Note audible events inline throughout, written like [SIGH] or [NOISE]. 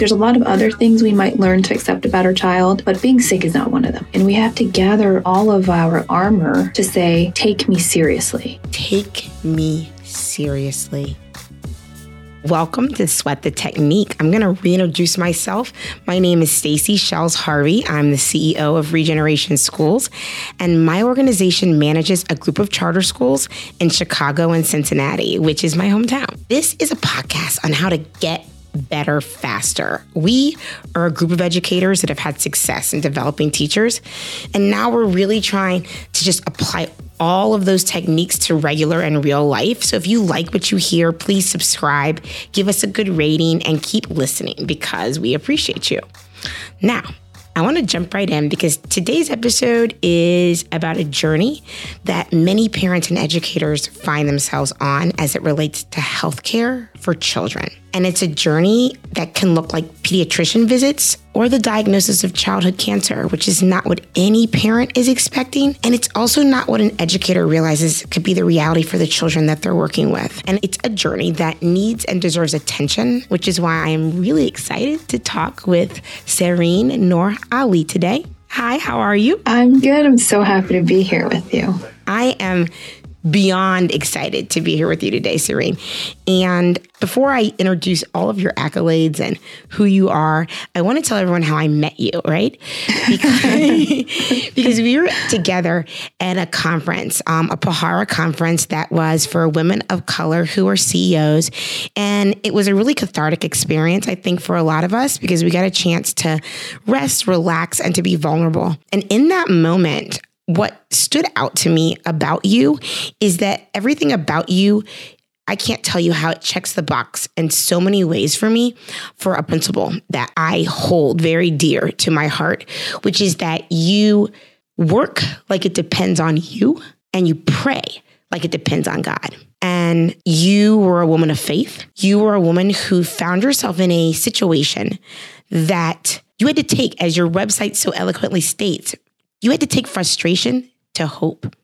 There's a lot of other things we might learn to accept about our child, but being sick is not one of them. And we have to gather all of our armor to say, take me seriously. Take me seriously. Welcome to Sweat the Technique. I'm going to reintroduce myself. My name is Stacey Shells Harvey. I'm the CEO of Regeneration Schools, and my organization manages a group of charter schools in Chicago and Cincinnati, which is my hometown. This is a podcast on how to get better faster. We are a group of educators that have had success in developing teachers, and now we're really trying to just apply all of those techniques to regular and real life. So if you like what you hear, please subscribe, give us a good rating, and keep listening because we appreciate you. Now, I want to jump right in because today's episode is about a journey that many parents and educators find themselves on as it relates to healthcare for children. And it's a journey that can look like pediatrician visits or the diagnosis of childhood cancer, which is not what any parent is expecting. And it's also not what an educator realizes could be the reality for the children that they're working with. And it's a journey that needs and deserves attention, which is why I am really excited to talk with Sehreen Noor Ali today. Hi, how are you? I'm good. I'm so happy to be here with you. I am beyond excited to be here with you today, Sehreen. And before I introduce all of your accolades and who you are, I want to tell everyone how I met you, right? Because, [LAUGHS] because we were together at a conference, um, a Pahara conference that was for women of color who are CEOs. And it was a really cathartic experience, I think, for a lot of us because we got a chance to rest, relax, and to be vulnerable. And in that moment, what stood out to me about you is that everything about you I can't tell you how it checks the box in so many ways for me for a principle that I hold very dear to my heart, which is that you work like it depends on you and you pray like it depends on God. And you were a woman of faith. You were a woman who found yourself in a situation that you had to take, as your website so eloquently states, you had to take frustration to hope.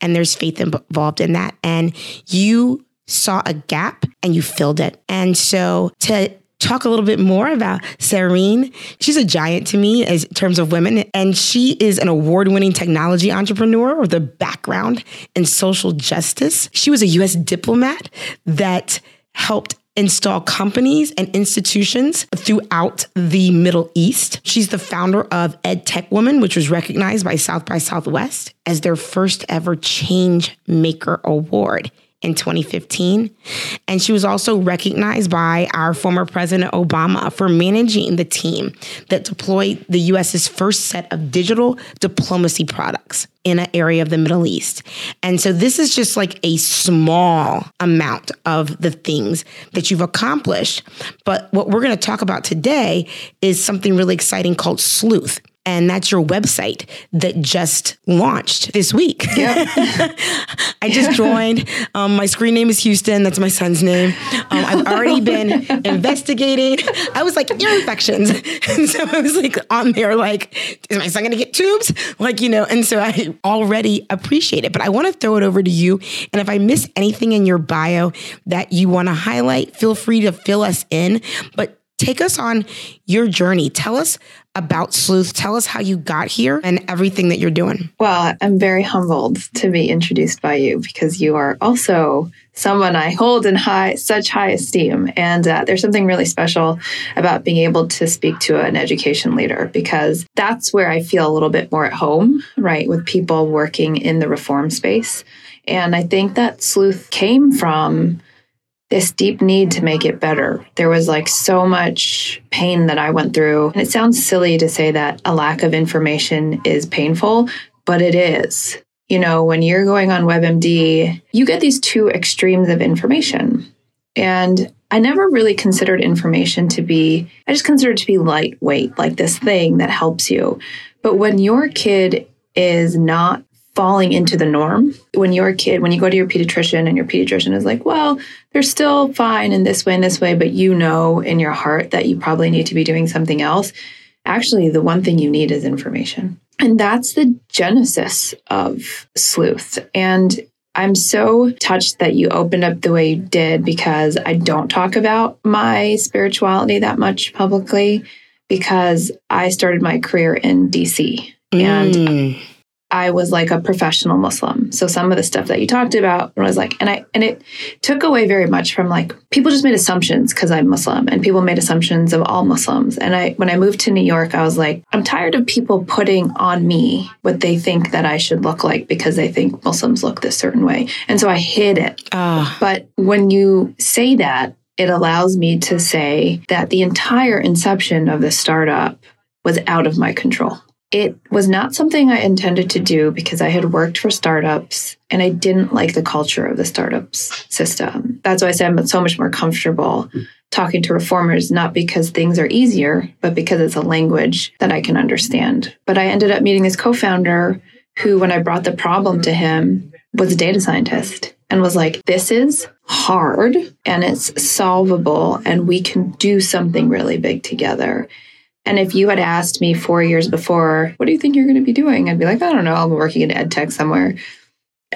And there's faith involved in that. And you saw a gap and you filled it. And so to talk a little bit more about Sehreen, She's a giant to me as in terms of women, and she is an award-winning technology entrepreneur with a background in social justice. She was a US diplomat that helped install companies and institutions throughout the Middle East. She's the founder of EdTech Woman, which was recognized by South by Southwest as their first ever Change Maker Award in 2015. And she was also recognized by our former President Obama for managing the team that deployed the US's first set of digital diplomacy products in an area of the Middle East. And so this is just like a small amount of the things that you've accomplished. But what we're going to talk about today is something really exciting called Sleuth and that's your website that just launched this week. Yep. [LAUGHS] I just joined. Um, my screen name is Houston. That's my son's name. Um, I've already been investigating. I was like ear infections, and [LAUGHS] so I was like on there, like, is my son going to get tubes? Like, you know. And so I already appreciate it. But I want to throw it over to you. And if I miss anything in your bio that you want to highlight, feel free to fill us in. But take us on your journey. Tell us about Sleuth. Tell us how you got here and everything that you're doing. Well, I'm very humbled to be introduced by you because you are also someone I hold in high, such high esteem. And uh, there's something really special about being able to speak to an education leader because that's where I feel a little bit more at home, right? With people working in the reform space. And I think that Sleuth came from this deep need to make it better. There was like so much pain that I went through. And it sounds silly to say that a lack of information is painful, but it is. You know, when you're going on WebMD, you get these two extremes of information. And I never really considered information to be, I just considered to be lightweight, like this thing that helps you. But when your kid is not falling into the norm. When you're a kid, when you go to your pediatrician and your pediatrician is like, well, they're still fine in this way and this way, but you know in your heart that you probably need to be doing something else. Actually, the one thing you need is information. And that's the genesis of sleuth. And I'm so touched that you opened up the way you did because I don't talk about my spirituality that much publicly because I started my career in DC. And Mm. I was like a professional Muslim. So some of the stuff that you talked about was like, and I, and it took away very much from like, people just made assumptions because I'm Muslim and people made assumptions of all Muslims. And I, when I moved to New York, I was like, I'm tired of people putting on me what they think that I should look like because they think Muslims look this certain way. And so I hid it. Ah, But when you say that, it allows me to say that the entire inception of the startup was out of my control. It was not something I intended to do because I had worked for startups and I didn't like the culture of the startups system. That's why I said I'm so much more comfortable talking to reformers, not because things are easier, but because it's a language that I can understand. But I ended up meeting this co founder who, when I brought the problem to him, was a data scientist and was like, This is hard and it's solvable, and we can do something really big together. And if you had asked me four years before, what do you think you're going to be doing? I'd be like, I don't know, I'll be working in ed tech somewhere.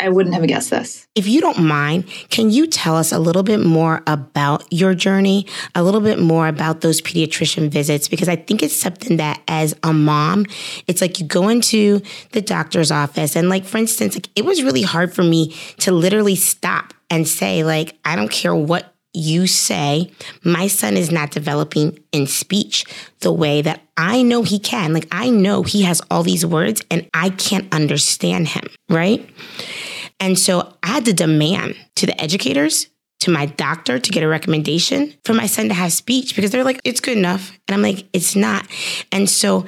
I wouldn't have guessed this. if you don't mind, can you tell us a little bit more about your journey, a little bit more about those pediatrician visits? Because I think it's something that, as a mom, it's like you go into the doctor's office, and like for instance, like it was really hard for me to literally stop and say, like, I don't care what you say, my son is not developing in speech the way that I know he can. Like, I know he has all these words and I can't understand him, right? And so I had to demand to the educators, to my doctor to get a recommendation for my son to have speech because they're like, it's good enough. And I'm like, it's not. And so,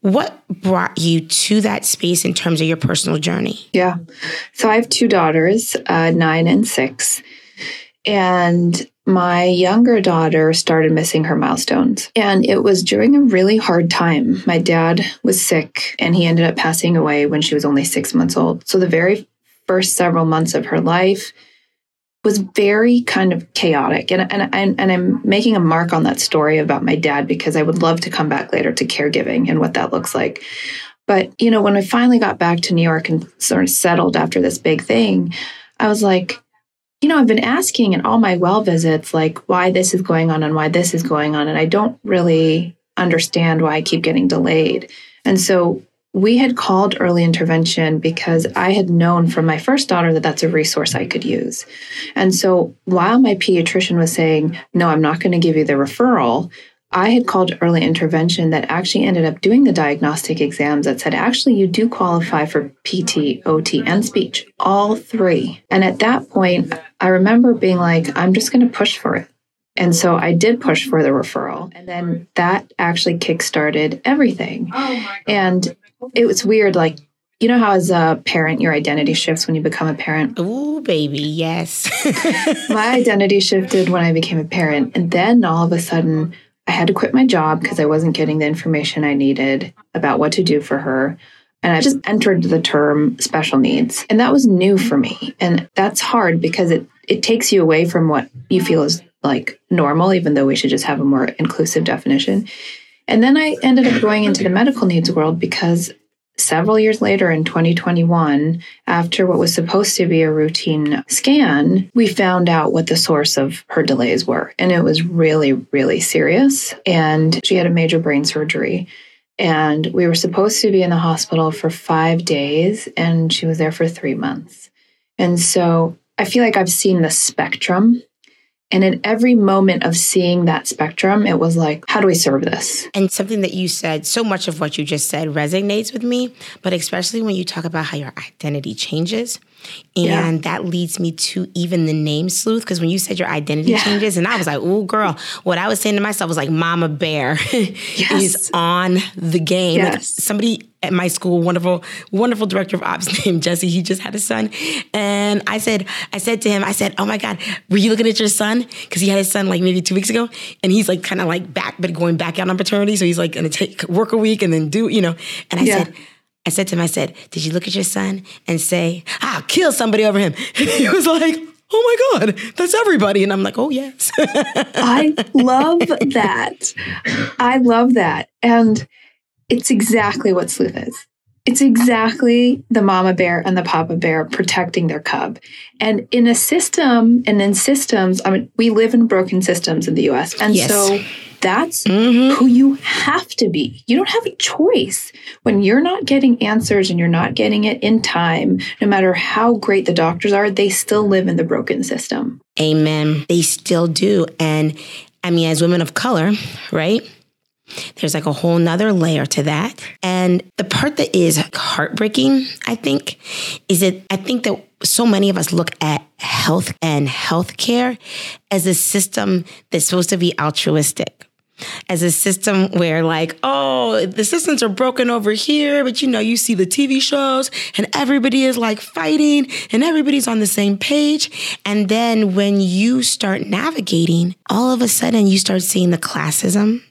what brought you to that space in terms of your personal journey? Yeah. So I have two daughters, uh, nine and six. And my younger daughter started missing her milestones. And it was during a really hard time. My dad was sick and he ended up passing away when she was only six months old. So the very first several months of her life was very kind of chaotic. And, and, and, and I'm making a mark on that story about my dad because I would love to come back later to caregiving and what that looks like. But, you know, when I finally got back to New York and sort of settled after this big thing, I was like, you know, I've been asking in all my well visits, like why this is going on and why this is going on. And I don't really understand why I keep getting delayed. And so we had called early intervention because I had known from my first daughter that that's a resource I could use. And so while my pediatrician was saying, no, I'm not going to give you the referral, I had called early intervention that actually ended up doing the diagnostic exams that said, actually, you do qualify for PT, OT, and speech, all three. And at that point, I remember being like, I'm just going to push for it. And so I did push for the referral. And then that actually kickstarted everything. Oh and it was weird. Like, you know how as a parent, your identity shifts when you become a parent? Ooh, baby, yes. [LAUGHS] My identity shifted when I became a parent. And then all of a sudden, I had to quit my job because I wasn't getting the information I needed about what to do for her. And I just entered the term special needs. And that was new for me. And that's hard because it, it takes you away from what you feel is like normal, even though we should just have a more inclusive definition. And then I ended up going into the medical needs world because several years later in 2021, after what was supposed to be a routine scan, we found out what the source of her delays were. And it was really, really serious. And she had a major brain surgery. And we were supposed to be in the hospital for five days, and she was there for three months. And so I feel like I've seen the spectrum. And in every moment of seeing that spectrum, it was like, how do we serve this? And something that you said, so much of what you just said resonates with me, but especially when you talk about how your identity changes. And Yeah. that leads me to even the name sleuth. Because when you said your identity Yeah. changes, and I was like, oh, girl, what I was saying to myself was like, Mama Bear [LAUGHS] is on the game. Like somebody at my school, wonderful, wonderful director of ops [LAUGHS] named Jesse, he just had a son. And I said, I said to him, I said, oh my God, were you looking at your son? Because he had his son like maybe two weeks ago. And he's like kind of like back, but going back out on paternity. So he's like going to take work a week and then do, you know. And I Yeah. said, I said to him, I said, Did you look at your son and say, I'll kill somebody over him? [LAUGHS] he was like, Oh my God, that's everybody. And I'm like, Oh, yes. [LAUGHS] I love that. I love that. And it's exactly what sleuth is. It's exactly the mama bear and the papa bear protecting their cub. And in a system and in systems, I mean, we live in broken systems in the US. And Yes. so that's mm-hmm. who you have to be. You don't have a choice. When you're not getting answers and you're not getting it in time, no matter how great the doctors are, they still live in the broken system. Amen. They still do. And I mean, as women of color, right? There's like a whole nother layer to that. And the part that is heartbreaking, I think, is that I think that so many of us look at health and healthcare as a system that's supposed to be altruistic. As a system where, like, oh, the systems are broken over here, but you know, you see the TV shows and everybody is like fighting and everybody's on the same page. And then when you start navigating, all of a sudden you start seeing the classism,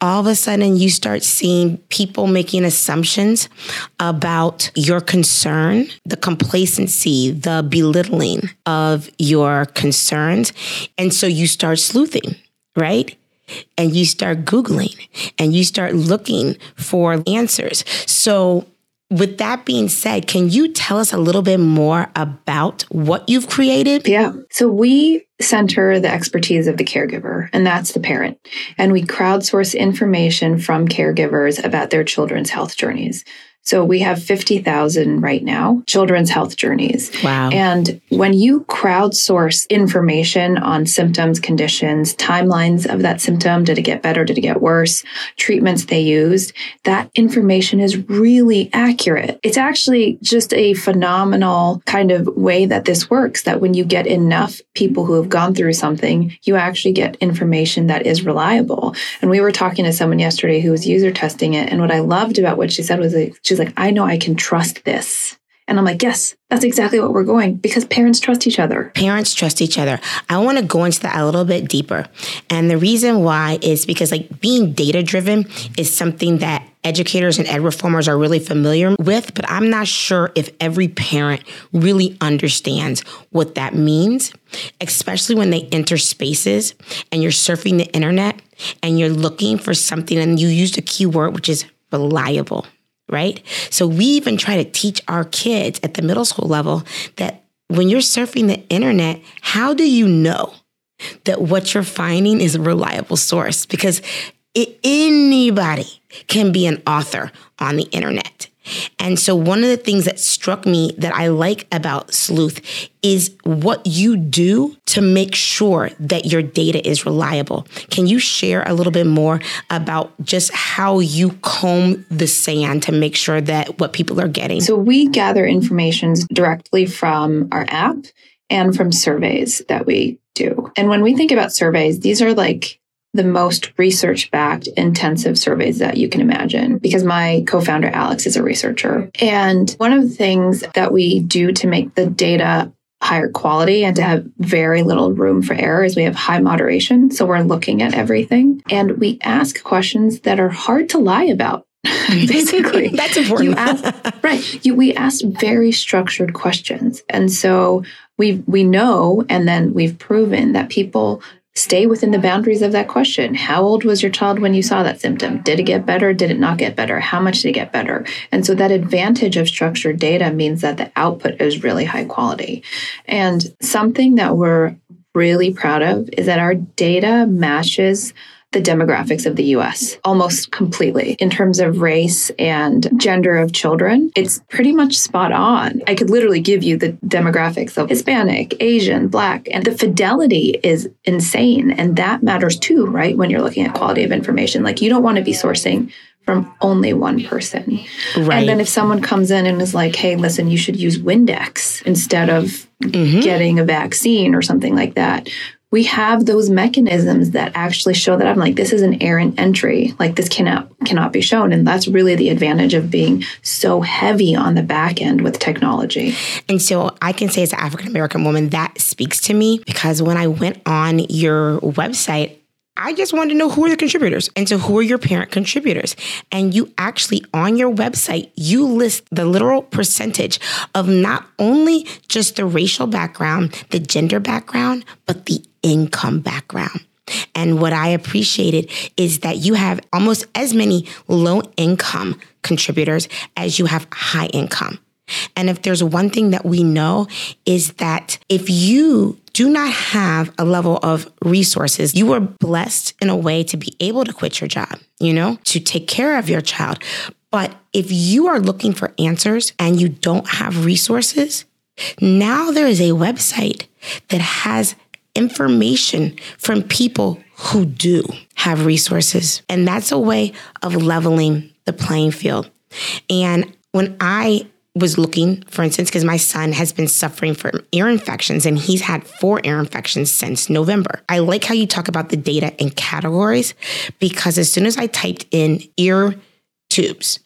all of a sudden you start seeing people making assumptions about your concern, the complacency, the belittling of your concerns. And so you start sleuthing, right? And you start Googling and you start looking for answers. So, with that being said, can you tell us a little bit more about what you've created? Yeah. So we center the expertise of the caregiver, and that's the parent. And we crowdsource information from caregivers about their children's health journeys. So we have 50,000 right now children's health journeys. Wow. And when you crowdsource information on symptoms, conditions, timelines of that symptom, did it get better? Did it get worse? Treatments they used, that information is really accurate. It's actually just a phenomenal kind of way that this works that when you get enough people who have gone through something, you actually get information that is reliable. And we were talking to someone yesterday who was user testing it. And what I loved about what she said was like, she's like, I know I can trust this. And I'm like, yes, that's exactly what we're going because parents trust each other. Parents trust each other. I want to go into that a little bit deeper. And the reason why is because like being data driven is something that educators and ed reformers are really familiar with, but I'm not sure if every parent really understands what that means, especially when they enter spaces and you're surfing the internet and you're looking for something and you used a keyword which is reliable right? So we even try to teach our kids at the middle school level that when you're surfing the internet, how do you know that what you're finding is a reliable source? Because it, anybody can be an author on the internet. And so, one of the things that struck me that I like about Sleuth is what you do to make sure that your data is reliable. Can you share a little bit more about just how you comb the sand to make sure that what people are getting? So we gather information directly from our app and from surveys that we do. And when we think about surveys, these are like the most research backed intensive surveys that you can imagine because my co-founder Alex is a researcher. And one of the things that we do to make the data higher quality and to have very little room for error is we have high moderation. So we're looking at everything and we ask questions that are hard to lie about. [LAUGHS] Basically, [LAUGHS] That's important. You ask, right. You, we ask very structured questions. And so we we know and then we've proven that people stay within the boundaries of that question. How old was your child when you saw that symptom? Did it get better? Did it not get better? How much did it get better? And so that advantage of structured data means that the output is really high quality. And something that we're really proud of is that our data matches the demographics of the US almost completely in terms of race and gender of children. It's pretty much spot on. I could literally give you the demographics of Hispanic, Asian, Black, and the fidelity is insane. And that matters too, right? When you're looking at quality of information. Like you don't want to be sourcing from only one person. Right. And then if someone comes in and is like, hey, listen, you should use Windex instead of mm-hmm. getting a vaccine or something like that. We have those mechanisms that actually show that I'm like, this is an errant entry. Like this cannot cannot be shown. And that's really the advantage of being so heavy on the back end with technology. And so I can say as an African American woman, that speaks to me because when I went on your website, I just wanted to know who are the contributors. And so who are your parent contributors? And you actually on your website, you list the literal percentage of not only just the racial background, the gender background, but the income background. And what I appreciated is that you have almost as many low income contributors as you have high income. And if there's one thing that we know is that if you do not have a level of resources, you were blessed in a way to be able to quit your job, you know, to take care of your child. But if you are looking for answers and you don't have resources, now there is a website that has information from people who do have resources. And that's a way of leveling the playing field. And when I was looking, for instance, because my son has been suffering from ear infections and he's had four ear infections since November. I like how you talk about the data in categories because as soon as I typed in ear tubes,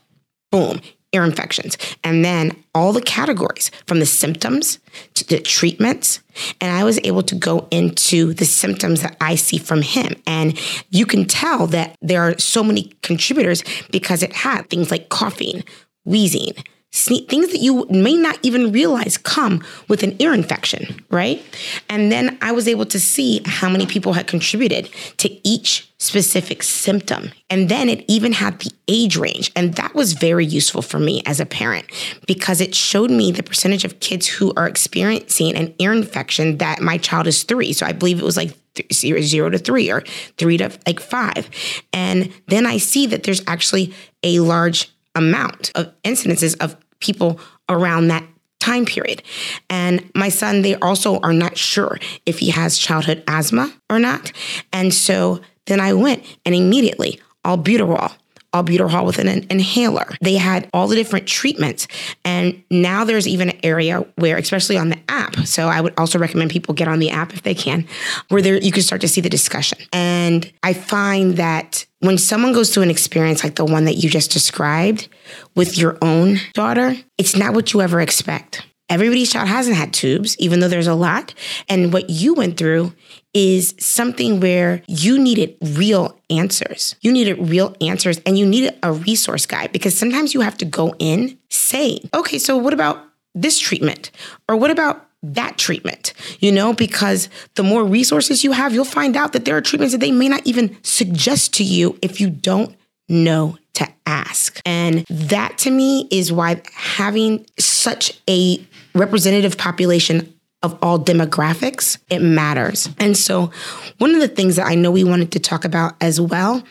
boom, ear infections. And then all the categories from the symptoms to the treatments. And I was able to go into the symptoms that I see from him. And you can tell that there are so many contributors because it had things like coughing, wheezing, things that you may not even realize come with an ear infection, right? And then I was able to see how many people had contributed to each specific symptom. And then it even had the age range. And that was very useful for me as a parent because it showed me the percentage of kids who are experiencing an ear infection that my child is three. So I believe it was like zero, zero to three or three to like five. And then I see that there's actually a large amount of incidences of people around that time period. And my son, they also are not sure if he has childhood asthma or not. And so then I went and immediately albuterol albuterol with an inhaler. They had all the different treatments. And now there's even an area where, especially on the app, so I would also recommend people get on the app if they can, where there you can start to see the discussion. And I find that when someone goes through an experience like the one that you just described with your own daughter, it's not what you ever expect. Everybody's child hasn't had tubes, even though there's a lot. And what you went through is something where you needed real answers. You needed real answers and you needed a resource guide because sometimes you have to go in saying, okay, so what about this treatment? Or what about that treatment? You know, because the more resources you have, you'll find out that there are treatments that they may not even suggest to you if you don't know to ask. And that to me is why having such a representative population of all demographics, it matters. And so, one of the things that I know we wanted to talk about as well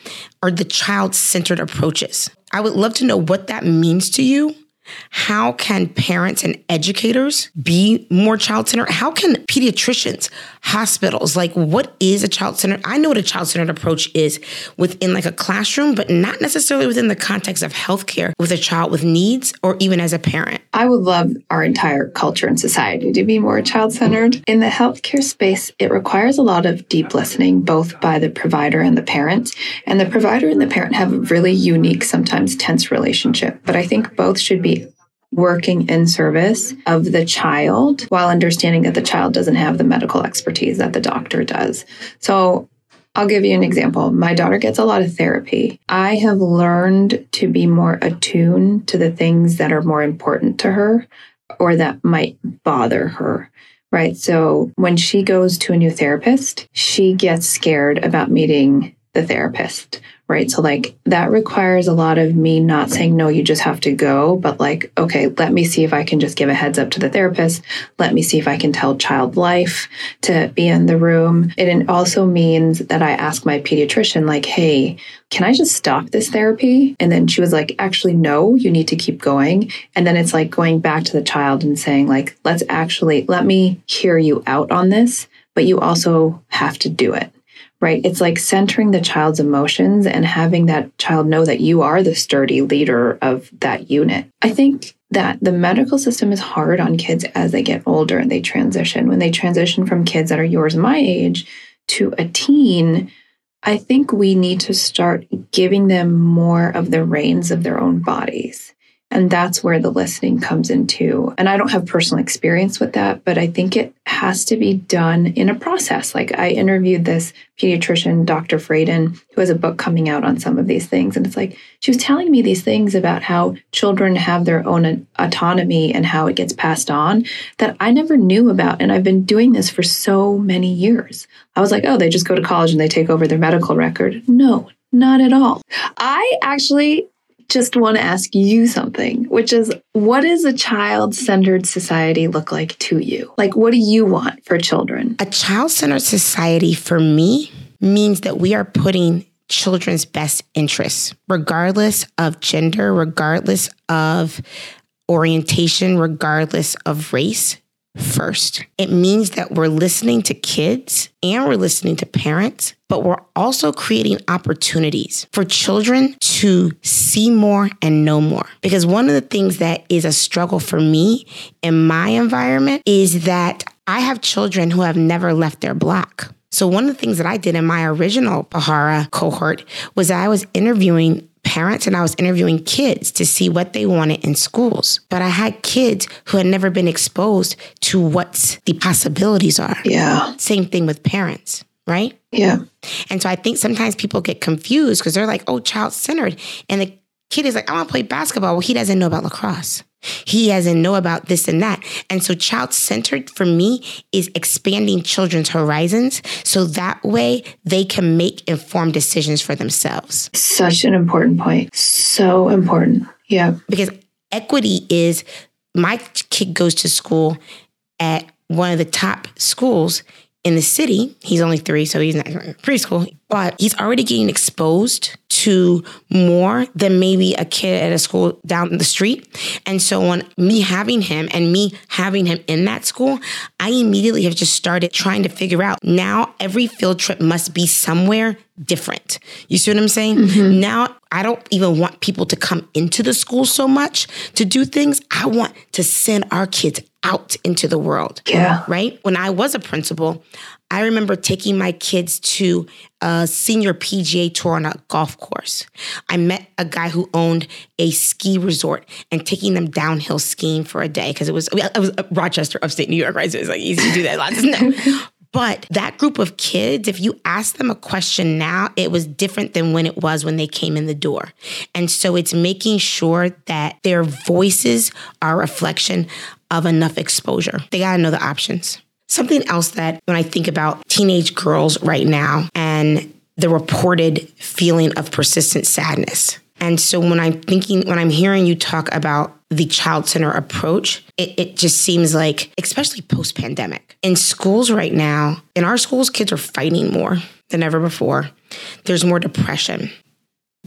are the child centered approaches. I would love to know what that means to you how can parents and educators be more child centered? How can pediatricians, hospitals, like what is a child centered? I know what a child centered approach is within like a classroom, but not necessarily within the context of healthcare with a child with needs or even as a parent. I would love our entire culture and society to be more child centered. In the healthcare space, it requires a lot of deep listening, both by the provider and the parent. And the provider and the parent have a really unique, sometimes tense relationship, but I think both should be working in service of the child while understanding that the child doesn't have the medical expertise that the doctor does. So I'll give you an example. My daughter gets a lot of therapy. I have learned to be more attuned to the things that are more important to her or that might bother her. Right. So when she goes to a new therapist, she gets scared about meeting the therapist right? So, like, that requires a lot of me not saying, no, you just have to go, but like, okay, let me see if I can just give a heads up to the therapist. Let me see if I can tell child life to be in the room. It also means that I ask my pediatrician, like, hey, can I just stop this therapy? And then she was like, actually, no, you need to keep going. And then it's like going back to the child and saying, like, let's actually let me hear you out on this, but you also have to do it right? It's like centering the child's emotions and having that child know that you are the sturdy leader of that unit. I think that the medical system is hard on kids as they get older and they transition. When they transition from kids that are yours my age to a teen, I think we need to start giving them more of the reins of their own bodies And that's where the listening comes into. And I don't have personal experience with that, but I think it has to be done in a process. Like I interviewed this pediatrician, Dr. Frayden, who has a book coming out on some of these things. And it's like, she was telling me these things about how children have their own autonomy and how it gets passed on that I never knew about. And I've been doing this for so many years. I was like, oh, they just go to college and they take over their medical record. No, not at all. I actually just want to ask you something, which is what does a child centered society look like to you? Like, what do you want for children? A child centered society for me means that we are putting children's best interests, regardless of gender, regardless of orientation, regardless of race, first. It means that we're listening to kids and we're listening to parents, but we're also creating opportunities for children to see more and know more. Because one of the things that is a struggle for me in my environment is that I have children who have never left their block. So, one of the things that I did in my original Pahara cohort was I was interviewing parents and I was interviewing kids to see what they wanted in schools. But I had kids who had never been exposed to what the possibilities are. Yeah. Same thing with parents, right? Yeah. And so I think sometimes people get confused because they're like, oh, child centered. And the kid is like, I want to play basketball. Well, he doesn't know about lacrosse. He doesn't know about this and that. And so, child centered for me is expanding children's horizons so that way they can make informed decisions for themselves. Such an important point. So important. Yeah. Because equity is my kid goes to school at one of the top schools in the city. He's only three, so he's not preschool, but he's already getting exposed to more than maybe a kid at a school down the street. And so, on me having him and me having him in that school, I immediately have just started trying to figure out now every field trip must be somewhere different. You see what I'm saying? Mm-hmm. Now, I don't even want people to come into the school so much to do things. I want to send our kids out into the world. Yeah. Right? When I was a principal, I remember taking my kids to a senior PGA tour on a golf course. I met a guy who owned a ski resort and taking them downhill skiing for a day because it was it was uh, Rochester, upstate New York, right? So it was like easy to do that. Lots [LAUGHS] no. But that group of kids, if you ask them a question now, it was different than when it was when they came in the door. And so it's making sure that their voices are a reflection of enough exposure. They got to know the options. Something else that when I think about teenage girls right now and the reported feeling of persistent sadness. And so when I'm thinking, when I'm hearing you talk about the child center approach, it, it just seems like, especially post pandemic, in schools right now, in our schools, kids are fighting more than ever before. There's more depression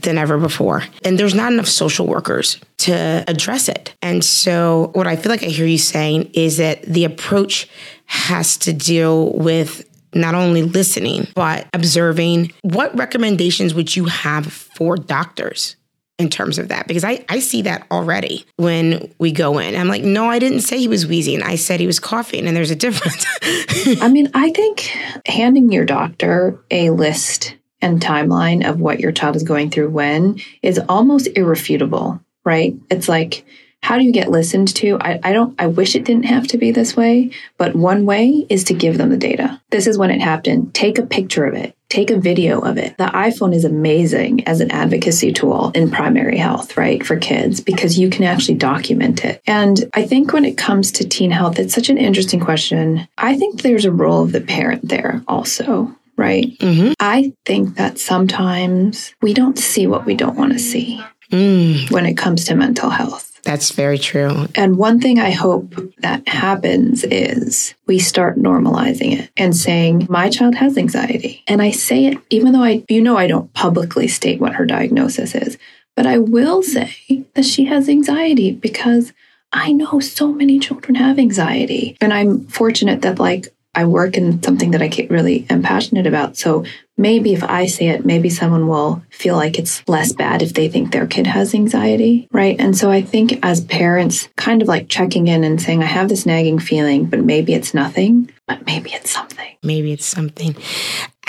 than ever before. And there's not enough social workers to address it. And so, what I feel like I hear you saying is that the approach has to deal with not only listening, but observing. What recommendations would you have for doctors? in terms of that because I, I see that already when we go in. I'm like, no, I didn't say he was wheezing. I said he was coughing, and there's a difference. [LAUGHS] I mean, I think handing your doctor a list and timeline of what your child is going through when is almost irrefutable, right? It's like, how do you get listened to? I, I don't, I wish it didn't have to be this way, but one way is to give them the data. This is when it happened. Take a picture of it. Take a video of it. The iPhone is amazing as an advocacy tool in primary health, right, for kids, because you can actually document it. And I think when it comes to teen health, it's such an interesting question. I think there's a role of the parent there also, right? Mm-hmm. I think that sometimes we don't see what we don't want to see mm. when it comes to mental health. That's very true. And one thing I hope that happens is we start normalizing it and saying, my child has anxiety. And I say it, even though I, you know, I don't publicly state what her diagnosis is, but I will say that she has anxiety because I know so many children have anxiety. And I'm fortunate that, like, I work in something that I really am passionate about. So maybe if I say it, maybe someone will feel like it's less bad if they think their kid has anxiety, right? And so I think as parents, kind of like checking in and saying, I have this nagging feeling, but maybe it's nothing, but maybe it's something. Maybe it's something.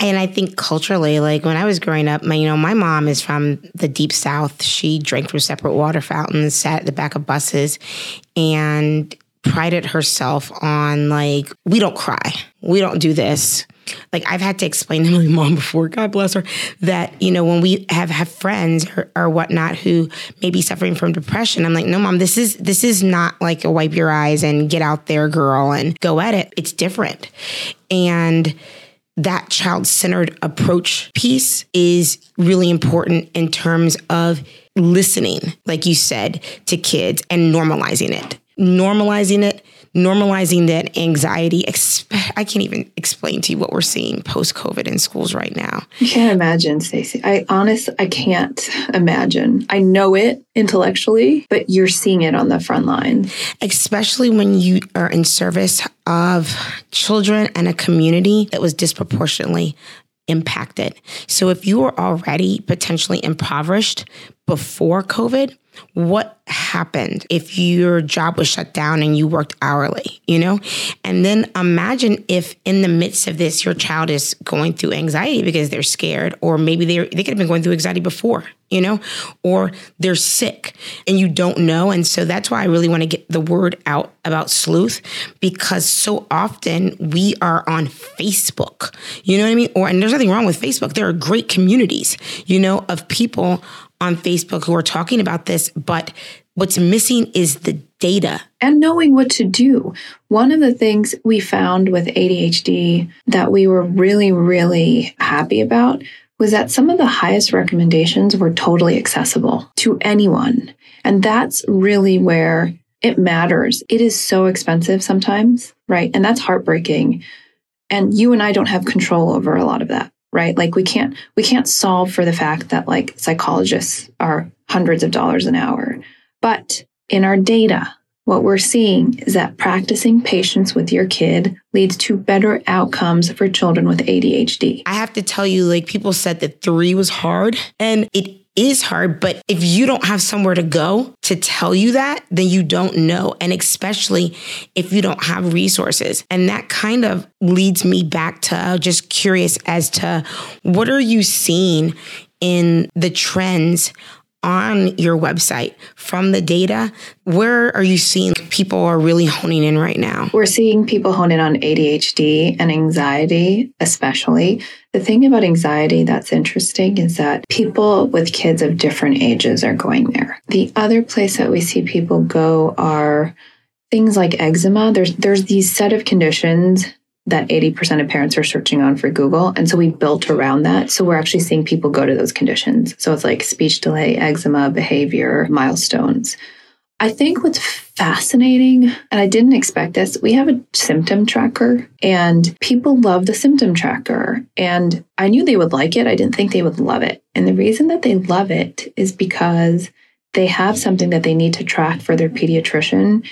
And I think culturally, like when I was growing up, my you know, my mom is from the deep south. She drank from separate water fountains, sat at the back of buses, and prided herself on like, we don't cry. We don't do this like I've had to explain [LAUGHS] to my mom before, God bless her, that, you know, when we have have friends or, or whatnot who may be suffering from depression, I'm like, no, mom, this is this is not like a wipe your eyes and get out there, girl, and go at it. It's different. And that child centered approach piece is really important in terms of listening, like you said, to kids and normalizing it. Normalizing it normalizing that anxiety. I can't even explain to you what we're seeing post COVID in schools right now. I can't imagine, Stacey. I honest, I can't imagine. I know it intellectually, but you're seeing it on the front line. Especially when you are in service of children and a community that was disproportionately impacted. So if you were already potentially impoverished before COVID, what happened if your job was shut down and you worked hourly, you know? And then imagine if in the midst of this, your child is going through anxiety because they're scared, or maybe they they could have been going through anxiety before, you know, or they're sick and you don't know. And so that's why I really want to get the word out about sleuth because so often we are on Facebook, you know what I mean? Or, and there's nothing wrong with Facebook. There are great communities, you know, of people on Facebook who are talking about this, but what's missing is the data. And knowing what to do. One of the things we found with ADHD that we were really, really happy about was that some of the highest recommendations were totally accessible to anyone. And that's really where it matters. It is so expensive sometimes, right? And that's heartbreaking. And you and I don't have control over a lot of that right? Like we can't we can't solve for the fact that like psychologists are hundreds of dollars an hour. But in our data, what we're seeing is that practicing patience with your kid leads to better outcomes for children with ADHD. I have to tell you, like people said that three was hard, and it is hard, but if you don't have somewhere to go to tell you that, then you don't know. And especially if you don't have resources. And that kind of leads me back to uh, just curious as to what are you seeing in the trends on your website from the data, where are you seeing people are really honing in right now? We're seeing people hone in on ADHD and anxiety, especially. The thing about anxiety that's interesting is that people with kids of different ages are going there. The other place that we see people go are things like eczema. There's there's these set of conditions that 80% of parents are searching on for Google. And so we built around that. So we're actually seeing people go to those conditions. So it's like speech delay, eczema, behavior, milestones. I think what's fascinating, and I didn't expect this, we have a symptom tracker and people love the symptom tracker. And I knew they would like it. I didn't think they would love it. And the reason that they love it is because they have something that they need to track for their pediatrician.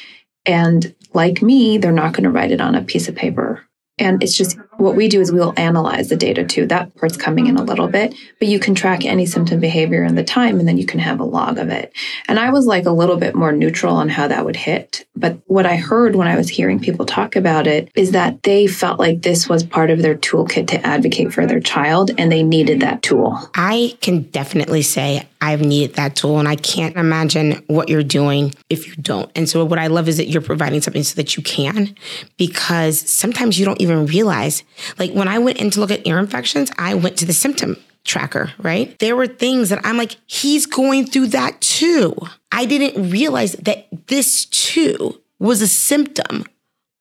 And like me, they're not going to write it on a piece of paper and it's just what we do is we'll analyze the data too. That part's coming in a little bit, but you can track any symptom behavior in the time and then you can have a log of it. And I was like a little bit more neutral on how that would hit. But what I heard when I was hearing people talk about it is that they felt like this was part of their toolkit to advocate for their child and they needed that tool. I can definitely say I've needed that tool and I can't imagine what you're doing if you don't. And so what I love is that you're providing something so that you can because sometimes you don't even realize like when I went in to look at ear infections, I went to the symptom tracker, right? There were things that I'm like, he's going through that too. I didn't realize that this too was a symptom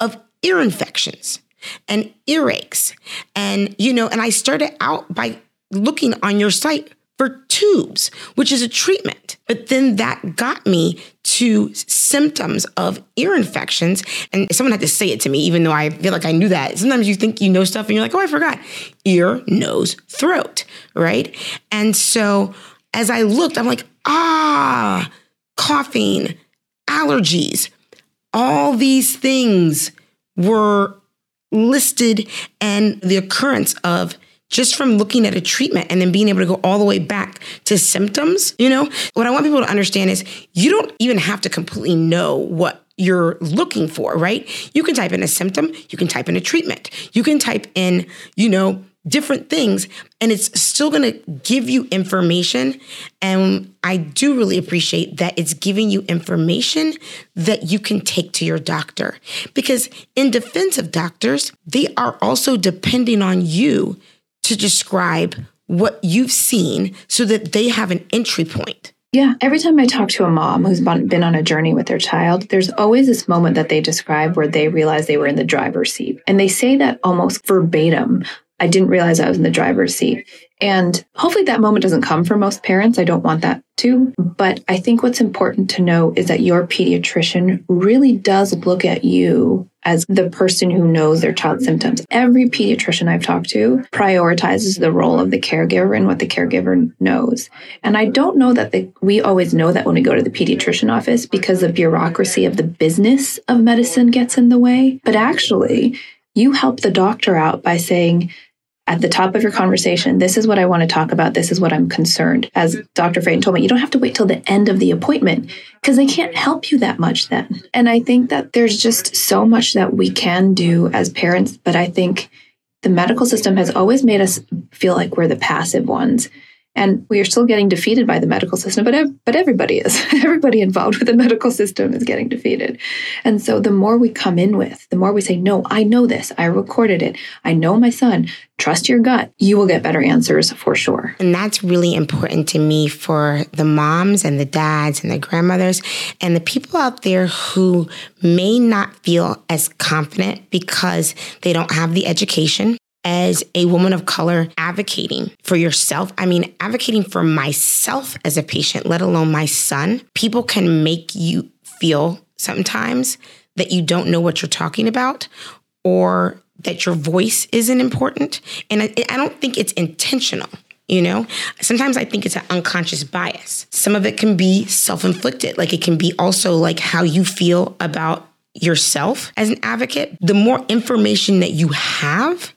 of ear infections and earaches. And, you know, and I started out by looking on your site for tubes, which is a treatment. But then that got me to symptoms of ear infections. And someone had to say it to me, even though I feel like I knew that. Sometimes you think you know stuff and you're like, oh, I forgot. Ear, nose, throat, right? And so as I looked, I'm like, ah, coughing, allergies, all these things were listed and the occurrence of just from looking at a treatment and then being able to go all the way back to symptoms, you know, what I want people to understand is you don't even have to completely know what you're looking for, right? You can type in a symptom, you can type in a treatment, you can type in, you know, different things and it's still going to give you information. And i do really appreciate that it's giving you information that you can take to your doctor. Because in defense of doctors they are also depending on you to describe what you've seen so that they have an entry point yeah. Every time I talk to a mom who's been on a journey with their child, there's always this moment that they describe where they realize they were in the driver's seat. And they say that almost verbatim. I didn't realize I was in the driver's seat. And hopefully that moment doesn't come for most parents. I don't want that to. But I think what's important to know is that your pediatrician really does look at you as the person who knows their child's symptoms. Every pediatrician I've talked to prioritizes the role of the caregiver and what the caregiver knows. And I don't know that the, we always know that when we go to the pediatrician office because the bureaucracy of the business of medicine gets in the way. But actually, you help the doctor out by saying, at the top of your conversation, this is what I want to talk about. This is what I'm concerned. As Dr. Frayton told me, you don't have to wait till the end of the appointment because they can't help you that much then. And I think that there's just so much that we can do as parents, but I think the medical system has always made us feel like we're the passive ones and we are still getting defeated by the medical system but but everybody is. [LAUGHS] Everybody involved with the medical system is getting defeated. And so the more we come in with the more we say no i know this. I recorded it. I know my son. Trust your gut. You will get better answers for sure. And that's really important to me for the moms and the dads and the grandmothers and the people out there who may not feel as confident because they don't have the education as a woman of color advocating for yourself. I mean, advocating for myself as a patient, let alone my son. People can make you feel sometimes that you don't know what you're talking about or that your voice isn't important. And I, I don't think it's intentional. You know, sometimes I think it's an unconscious bias. Some of it can be self inflicted, like it can be also like how you feel about yourself as an advocate. The more information that you have,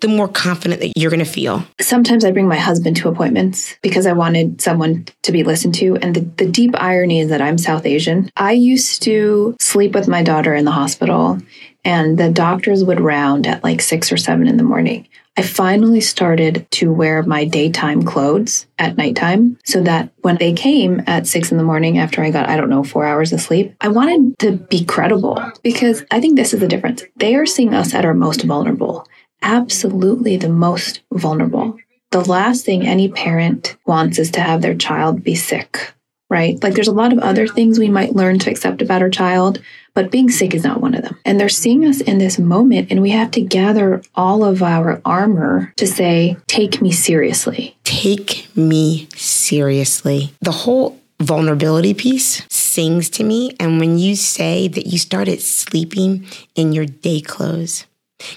the more confident that you're going to feel. Sometimes I bring my husband to appointments because I wanted someone to be listened to. And the, the deep irony is that I'm South Asian. I used to sleep with my daughter in the hospital, and the doctors would round at like six or seven in the morning. I finally started to wear my daytime clothes at nighttime so that when they came at six in the morning after I got, I don't know, four hours of sleep, I wanted to be credible because I think this is the difference. They are seeing us at our most vulnerable absolutely the most vulnerable. The last thing any parent wants is to have their child be sick, right? Like there's a lot of other things we might learn to accept about our child, but being sick is not one of them. And they're seeing us in this moment, and we have to gather all of our armor to say, take me seriously. Take me seriously. The whole vulnerability piece sings to me. And when you say that you started sleeping in your day clothes,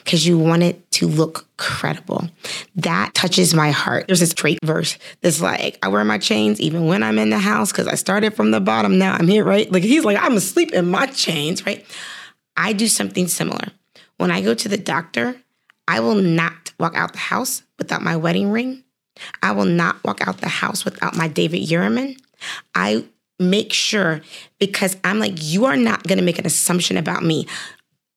because you want it to look credible. That touches my heart. There's this Drake verse that's like, I wear my chains even when I'm in the house because I started from the bottom. Now I'm here, right? Like he's like, I'm asleep in my chains, right? I do something similar. When I go to the doctor, I will not walk out the house without my wedding ring. I will not walk out the house without my David Yurman. I make sure because I'm like, you are not going to make an assumption about me.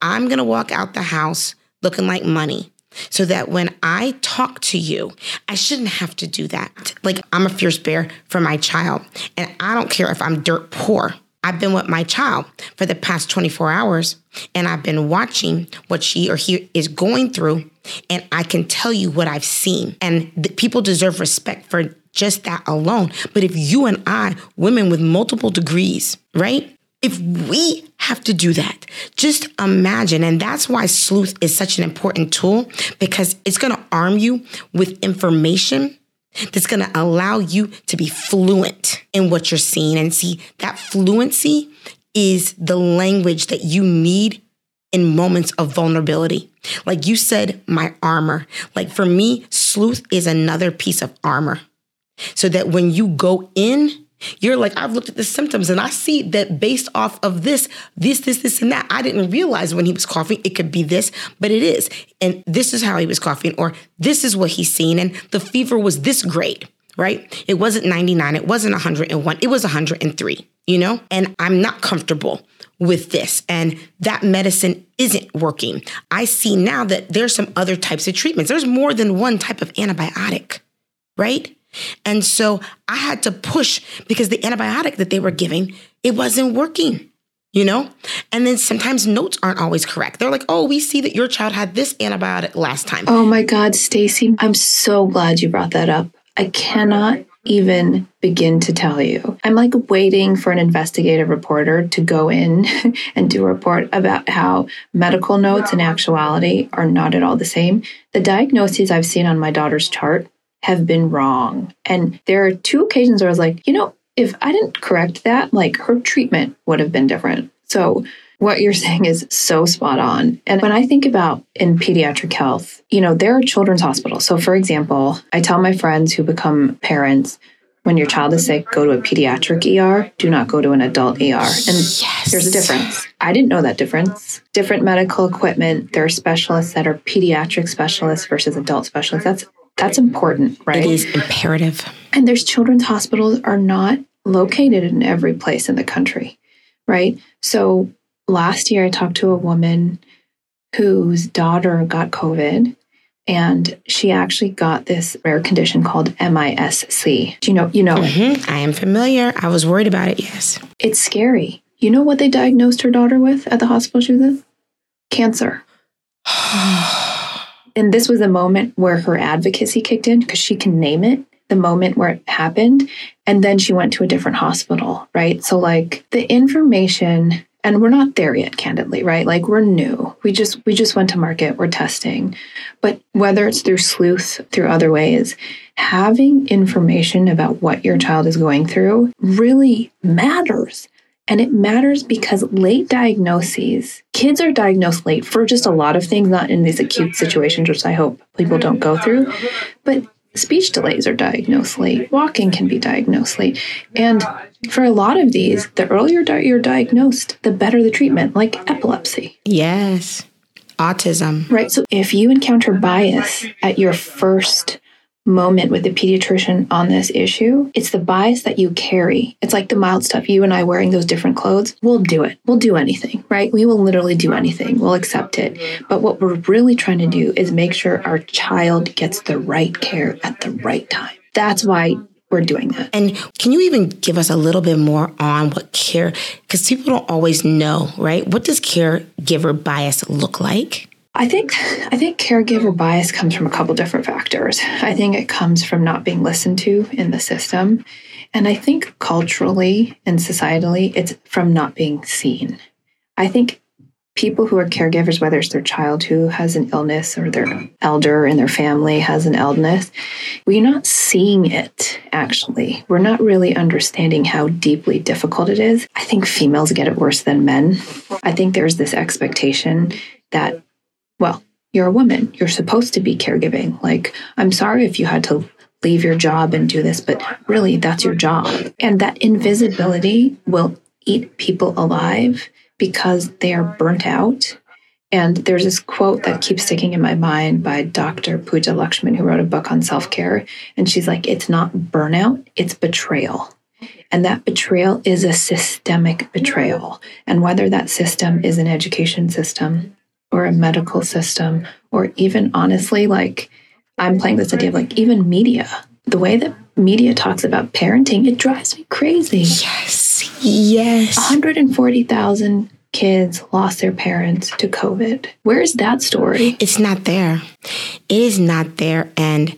I'm going to walk out the house looking like money so that when I talk to you, I shouldn't have to do that. Like, I'm a fierce bear for my child, and I don't care if I'm dirt poor. I've been with my child for the past 24 hours, and I've been watching what she or he is going through, and I can tell you what I've seen. And people deserve respect for just that alone. But if you and I, women with multiple degrees, right? If we have to do that, just imagine. And that's why sleuth is such an important tool because it's going to arm you with information that's going to allow you to be fluent in what you're seeing. And see, that fluency is the language that you need in moments of vulnerability. Like you said, my armor. Like for me, sleuth is another piece of armor. So that when you go in, you're like, I've looked at the symptoms and I see that based off of this, this, this, this, and that. I didn't realize when he was coughing, it could be this, but it is. And this is how he was coughing, or this is what he's seen. And the fever was this great. right? It wasn't 99, it wasn't 101, it was 103, you know? And I'm not comfortable with this and that medicine isn't working. I see now that there's some other types of treatments. There's more than one type of antibiotic, right? And so I had to push because the antibiotic that they were giving, it wasn't working you know? And then sometimes notes aren't always correct. They're like, "Oh, we see that your child had this antibiotic last time." Oh my god, Stacey, I'm so glad you brought that up. I cannot even begin to tell you. I'm like waiting for an investigative reporter to go in [LAUGHS] and do a report about how medical notes and actuality are not at all the same. The diagnoses I've seen on my daughter's chart have been wrong. And there are two occasions where I was like, you know, if I didn't correct that, like her treatment would have been different. So what you're [LAUGHS] saying is so spot on. And when I think about in pediatric health, you know, there are children's hospitals. So for example, I tell my friends who become parents, when your child is sick, go to a pediatric ER, do not go to an adult ER. And yes. there's a difference. I didn't know that difference. Different medical equipment, there are specialists that are pediatric specialists versus adult specialists. That's that's important, right? It is imperative. And there's children's hospitals are not located in every place in the country, right? So last year I talked to a woman whose daughter got COVID and she actually got this rare condition called MISC. Do you know you know mm-hmm. I am familiar. I was worried about it, yes. It's scary. You know what they diagnosed her daughter with at the hospital she was in? Cancer. [SIGHS] [SIGHS] [SIGHS] and this was a moment where her advocacy kicked in because she can name it the moment where it happened. And then she went to a different hospital right? So like the information and we're not there yet candidly right? Like we're new. We just we just went to market we're testing. But whether it's through sleuth through other ways having information about what your child is going through really matters and it matters because late diagnoses, kids are diagnosed late for just a lot of things, not in these acute situations, which I hope people don't go through. But speech delays are diagnosed late, walking can be diagnosed late. And for a lot of these, the earlier you're diagnosed, the better the treatment, like epilepsy. Yes. Autism. Right. So if you encounter bias at your first moment with the pediatrician on this issue. It's the bias that you carry. It's like the mild stuff. You and I wearing those different clothes, we'll do it. We'll do anything, right? We will literally do anything. We'll accept it. But what we're really trying to do is make sure our child gets the right care at the right time. That's why we're doing that. And can you even give us a little bit more on what care, because people don't always know, right? What does caregiver bias look like? I think I think caregiver bias comes from a couple different factors. I think it comes from not being listened to in the system. And I think culturally and societally, it's from not being seen. I think people who are caregivers, whether it's their child who has an illness or their elder in their family has an illness, we're not seeing it actually. We're not really understanding how deeply difficult it is. I think females get it worse than men. I think there's this expectation that well, you're a woman. You're supposed to be caregiving. Like, I'm sorry if you had to leave your job and do this, but really, that's your job. And that invisibility will eat people alive because they are burnt out. And there's this quote that keeps sticking in my mind by Dr. Pooja Lakshmin, who wrote a book on self care. And she's like, it's not burnout, it's betrayal. And that betrayal is a systemic betrayal. And whether that system is an education system, or a medical system, or even honestly, like I'm playing this idea of like even media. The way that media talks about parenting, it drives me crazy. Yes. Yes. 140,000 kids lost their parents to COVID. Where is that story? It's not there. It is not there. And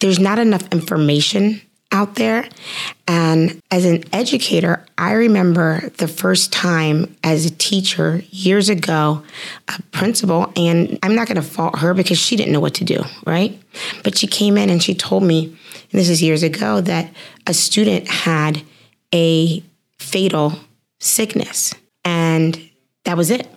there's not enough information out there. And as an educator, I remember the first time as a teacher years ago, a principal, and I'm not going to fault her because she didn't know what to do, right? But she came in and she told me, and this is years ago, that a student had a fatal sickness. And that was it.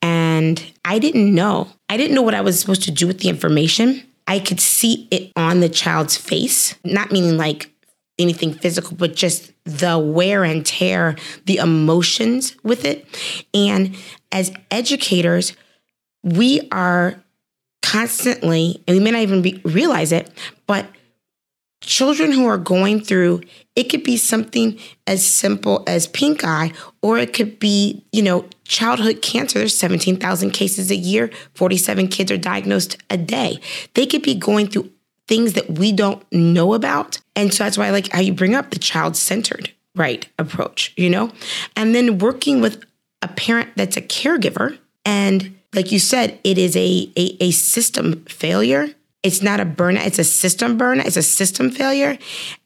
And I didn't know. I didn't know what I was supposed to do with the information. I could see it on the child's face, not meaning like anything physical, but just the wear and tear, the emotions with it. And as educators, we are constantly, and we may not even be, realize it, but children who are going through it could be something as simple as pink eye or it could be you know childhood cancer. There's 17,000 cases a year. 47 kids are diagnosed a day. They could be going through things that we don't know about. And so that's why i like how you bring up the child centered right approach you know? And then working with a parent that's a caregiver. And like you said it is a a, a system failure it's not a burnout, it's a system burnout, it's a system failure.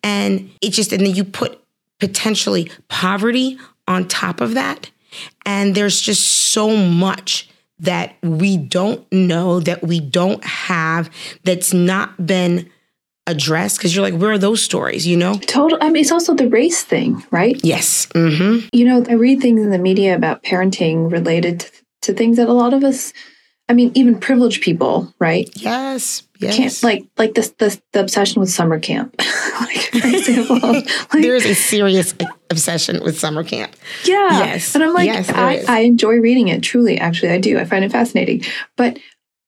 And it just, and then you put potentially poverty on top of that. And there's just so much that we don't know, that we don't have, that's not been addressed because you're like where are those stories you know total i mean it's also the race thing right yes mm-hmm. you know i read things in the media about parenting related to, to things that a lot of us I mean, even privileged people, right? Yes, yes. Can't like like this, this the obsession with summer camp. [LAUGHS] like for [LAUGHS] example, like, there is a serious obsession with summer camp. Yeah. Yes. And I'm like, yes, I, I enjoy reading it. Truly, actually, I do. I find it fascinating. But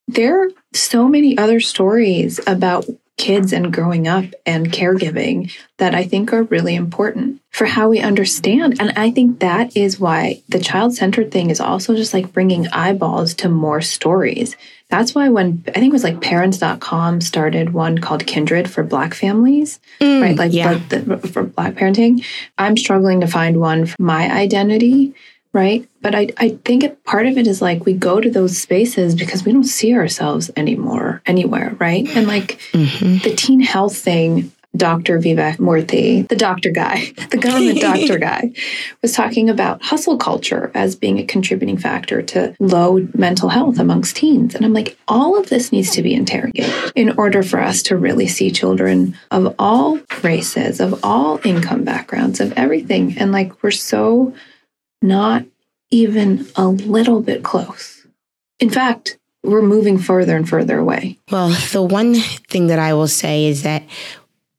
there are so many other stories about kids and growing up and caregiving that I think are really important for how we understand. And I think that is why the child centered thing is also just like bringing eyeballs to more stories. That's why when I think it was like parents.com started one called Kindred for Black families, mm, right? Like, yeah. like the, for Black parenting. I'm struggling to find one for my identity right? But I, I think it, part of it is like we go to those spaces because we don't see ourselves anymore anywhere, right? And like mm-hmm. the teen health thing, Dr. Vivek Murthy, the doctor guy, [LAUGHS] the government [LAUGHS] doctor guy, was talking about hustle culture as being a contributing factor to low mental health amongst teens. And I'm like, all of this needs to be interrogated in order for us to really see children of all races, of all income backgrounds, of everything. And like, we're so not even a little bit close. In fact, we're moving further and further away. Well, the one thing that I will say is that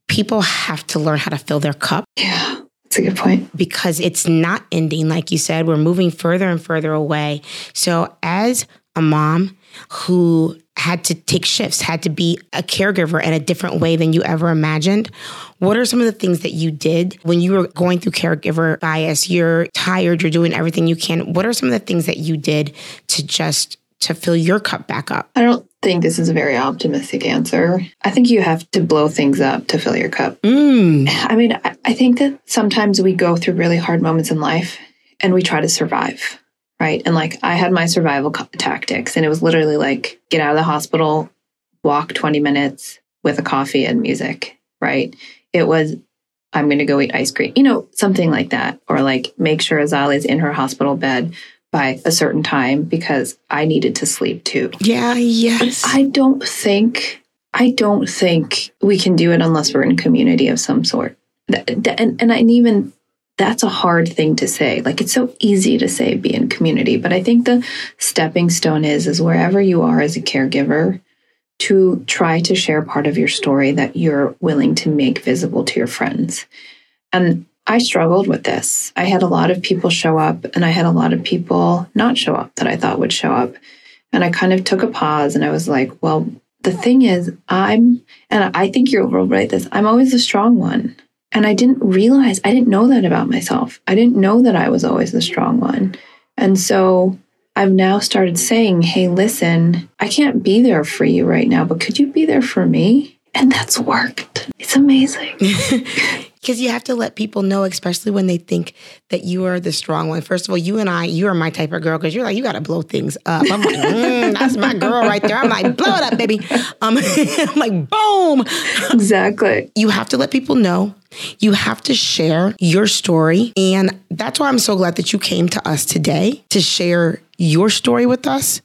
people have to learn how to fill their cup. Yeah. That's a good point. Because it's not ending. Like you said, we're moving further and further away. So, as a mom who had to take shifts, had to be a caregiver in a different way than you ever imagined. What are some of the things that you did when you were going through caregiver bias? You're tired, you're doing everything you can. What are some of the things that you did to just to fill your cup back up? I don't think this is a very optimistic answer. I think you have to blow things up to fill your cup. Mm. I mean, I think that sometimes we go through really hard moments in life and we try to survive right? And like I had my survival co- tactics, and it was literally like get out of the hospital, walk 20 minutes with a coffee and music, right? It was, I'm going to go eat ice cream, you know, something like that. Or like make sure Azali is in her hospital bed by a certain time because I needed to sleep too. Yeah, yes. I don't think, I don't think we can do it unless we're in community of some sort. And, and I even that's a hard thing to say. Like it's so easy to say be in community, but I think the stepping stone is is wherever you are as a caregiver to try to share part of your story that you're willing to make visible to your friends. And I struggled with this. I had a lot of people show up and I had a lot of people not show up that I thought would show up. And I kind of took a pause and I was like, well, the thing is, I'm, and I think you'll write this, I'm always the strong one. And I didn't realize, I didn't know that about myself. I didn't know that I was always the strong one. And so I've now started saying, hey, listen, I can't be there for you right now, but could you be there for me? And that's worked. It's amazing. [LAUGHS] because you have to let people know, especially when they think that you are the strong one. First of all, you and I, you are my type of girl because you're like, you got to blow things up. I'm like, mm, that's my girl right there. I'm like, blow it up, baby. Um, [LAUGHS] I'm like, boom. Exactly. You have to let people know. You have to share your story. And that's why I'm so glad that you came to us today to share your story with us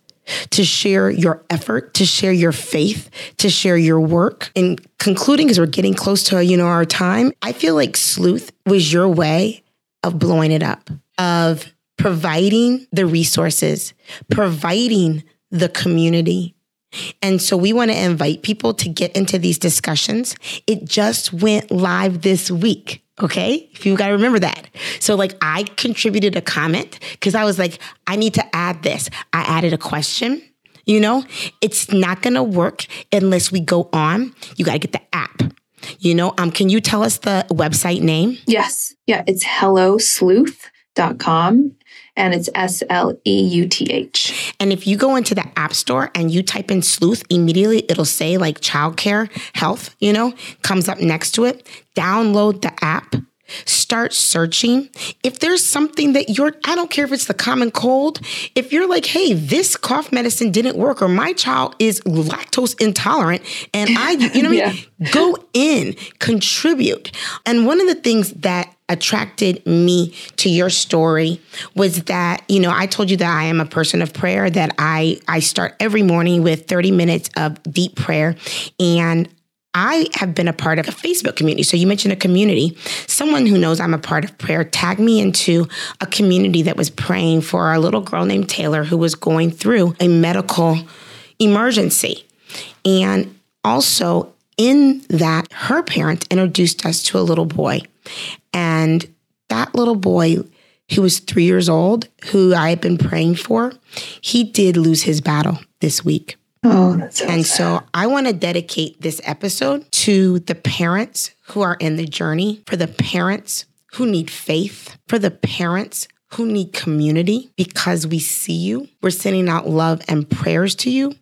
to share your effort, to share your faith, to share your work. And concluding, because we're getting close to you know our time, I feel like sleuth was your way of blowing it up, of providing the resources, providing the community. And so we want to invite people to get into these discussions. It just went live this week. Okay. If you got to remember that. So, like, I contributed a comment because I was like, I need to add this. I added a question. You know, it's not going to work unless we go on. You got to get the app. You know, um, can you tell us the website name? Yes. Yeah, it's hellosleuth.com and it's S L E U T H. And if you go into the App Store and you type in sleuth, immediately it'll say like childcare health, you know, comes up next to it. Download the app. Start searching. If there's something that you're, I don't care if it's the common cold, if you're like, hey, this cough medicine didn't work, or my child is lactose intolerant, and I, you know what I [LAUGHS] mean? Go in, contribute. And one of the things that attracted me to your story was that you know I told you that I am a person of prayer that I I start every morning with 30 minutes of deep prayer and I have been a part of a Facebook community. So you mentioned a community. Someone who knows I'm a part of prayer tagged me into a community that was praying for a little girl named Taylor who was going through a medical emergency. And also in that, her parents introduced us to a little boy. And that little boy who was three years old, who I had been praying for, he did lose his battle this week. Oh, that's so and sad. so I want to dedicate this episode to the parents who are in the journey, for the parents who need faith, for the parents who need community because we see you. We're sending out love and prayers to you.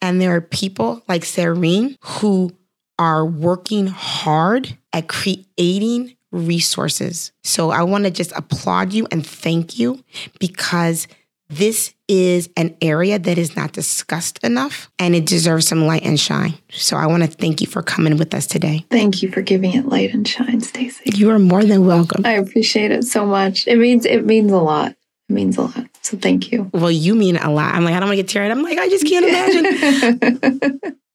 And there are people like Sehreen who are working hard at creating resources. So I want to just applaud you and thank you because this is an area that is not discussed enough and it deserves some light and shine. So I want to thank you for coming with us today. Thank you for giving it light and shine, Stacey. You are more than welcome. I appreciate it so much. It means it means a lot. It means a lot. So thank you. Well, you mean a lot. I'm like, I don't want to get teary. I'm like, I just can't imagine. [LAUGHS]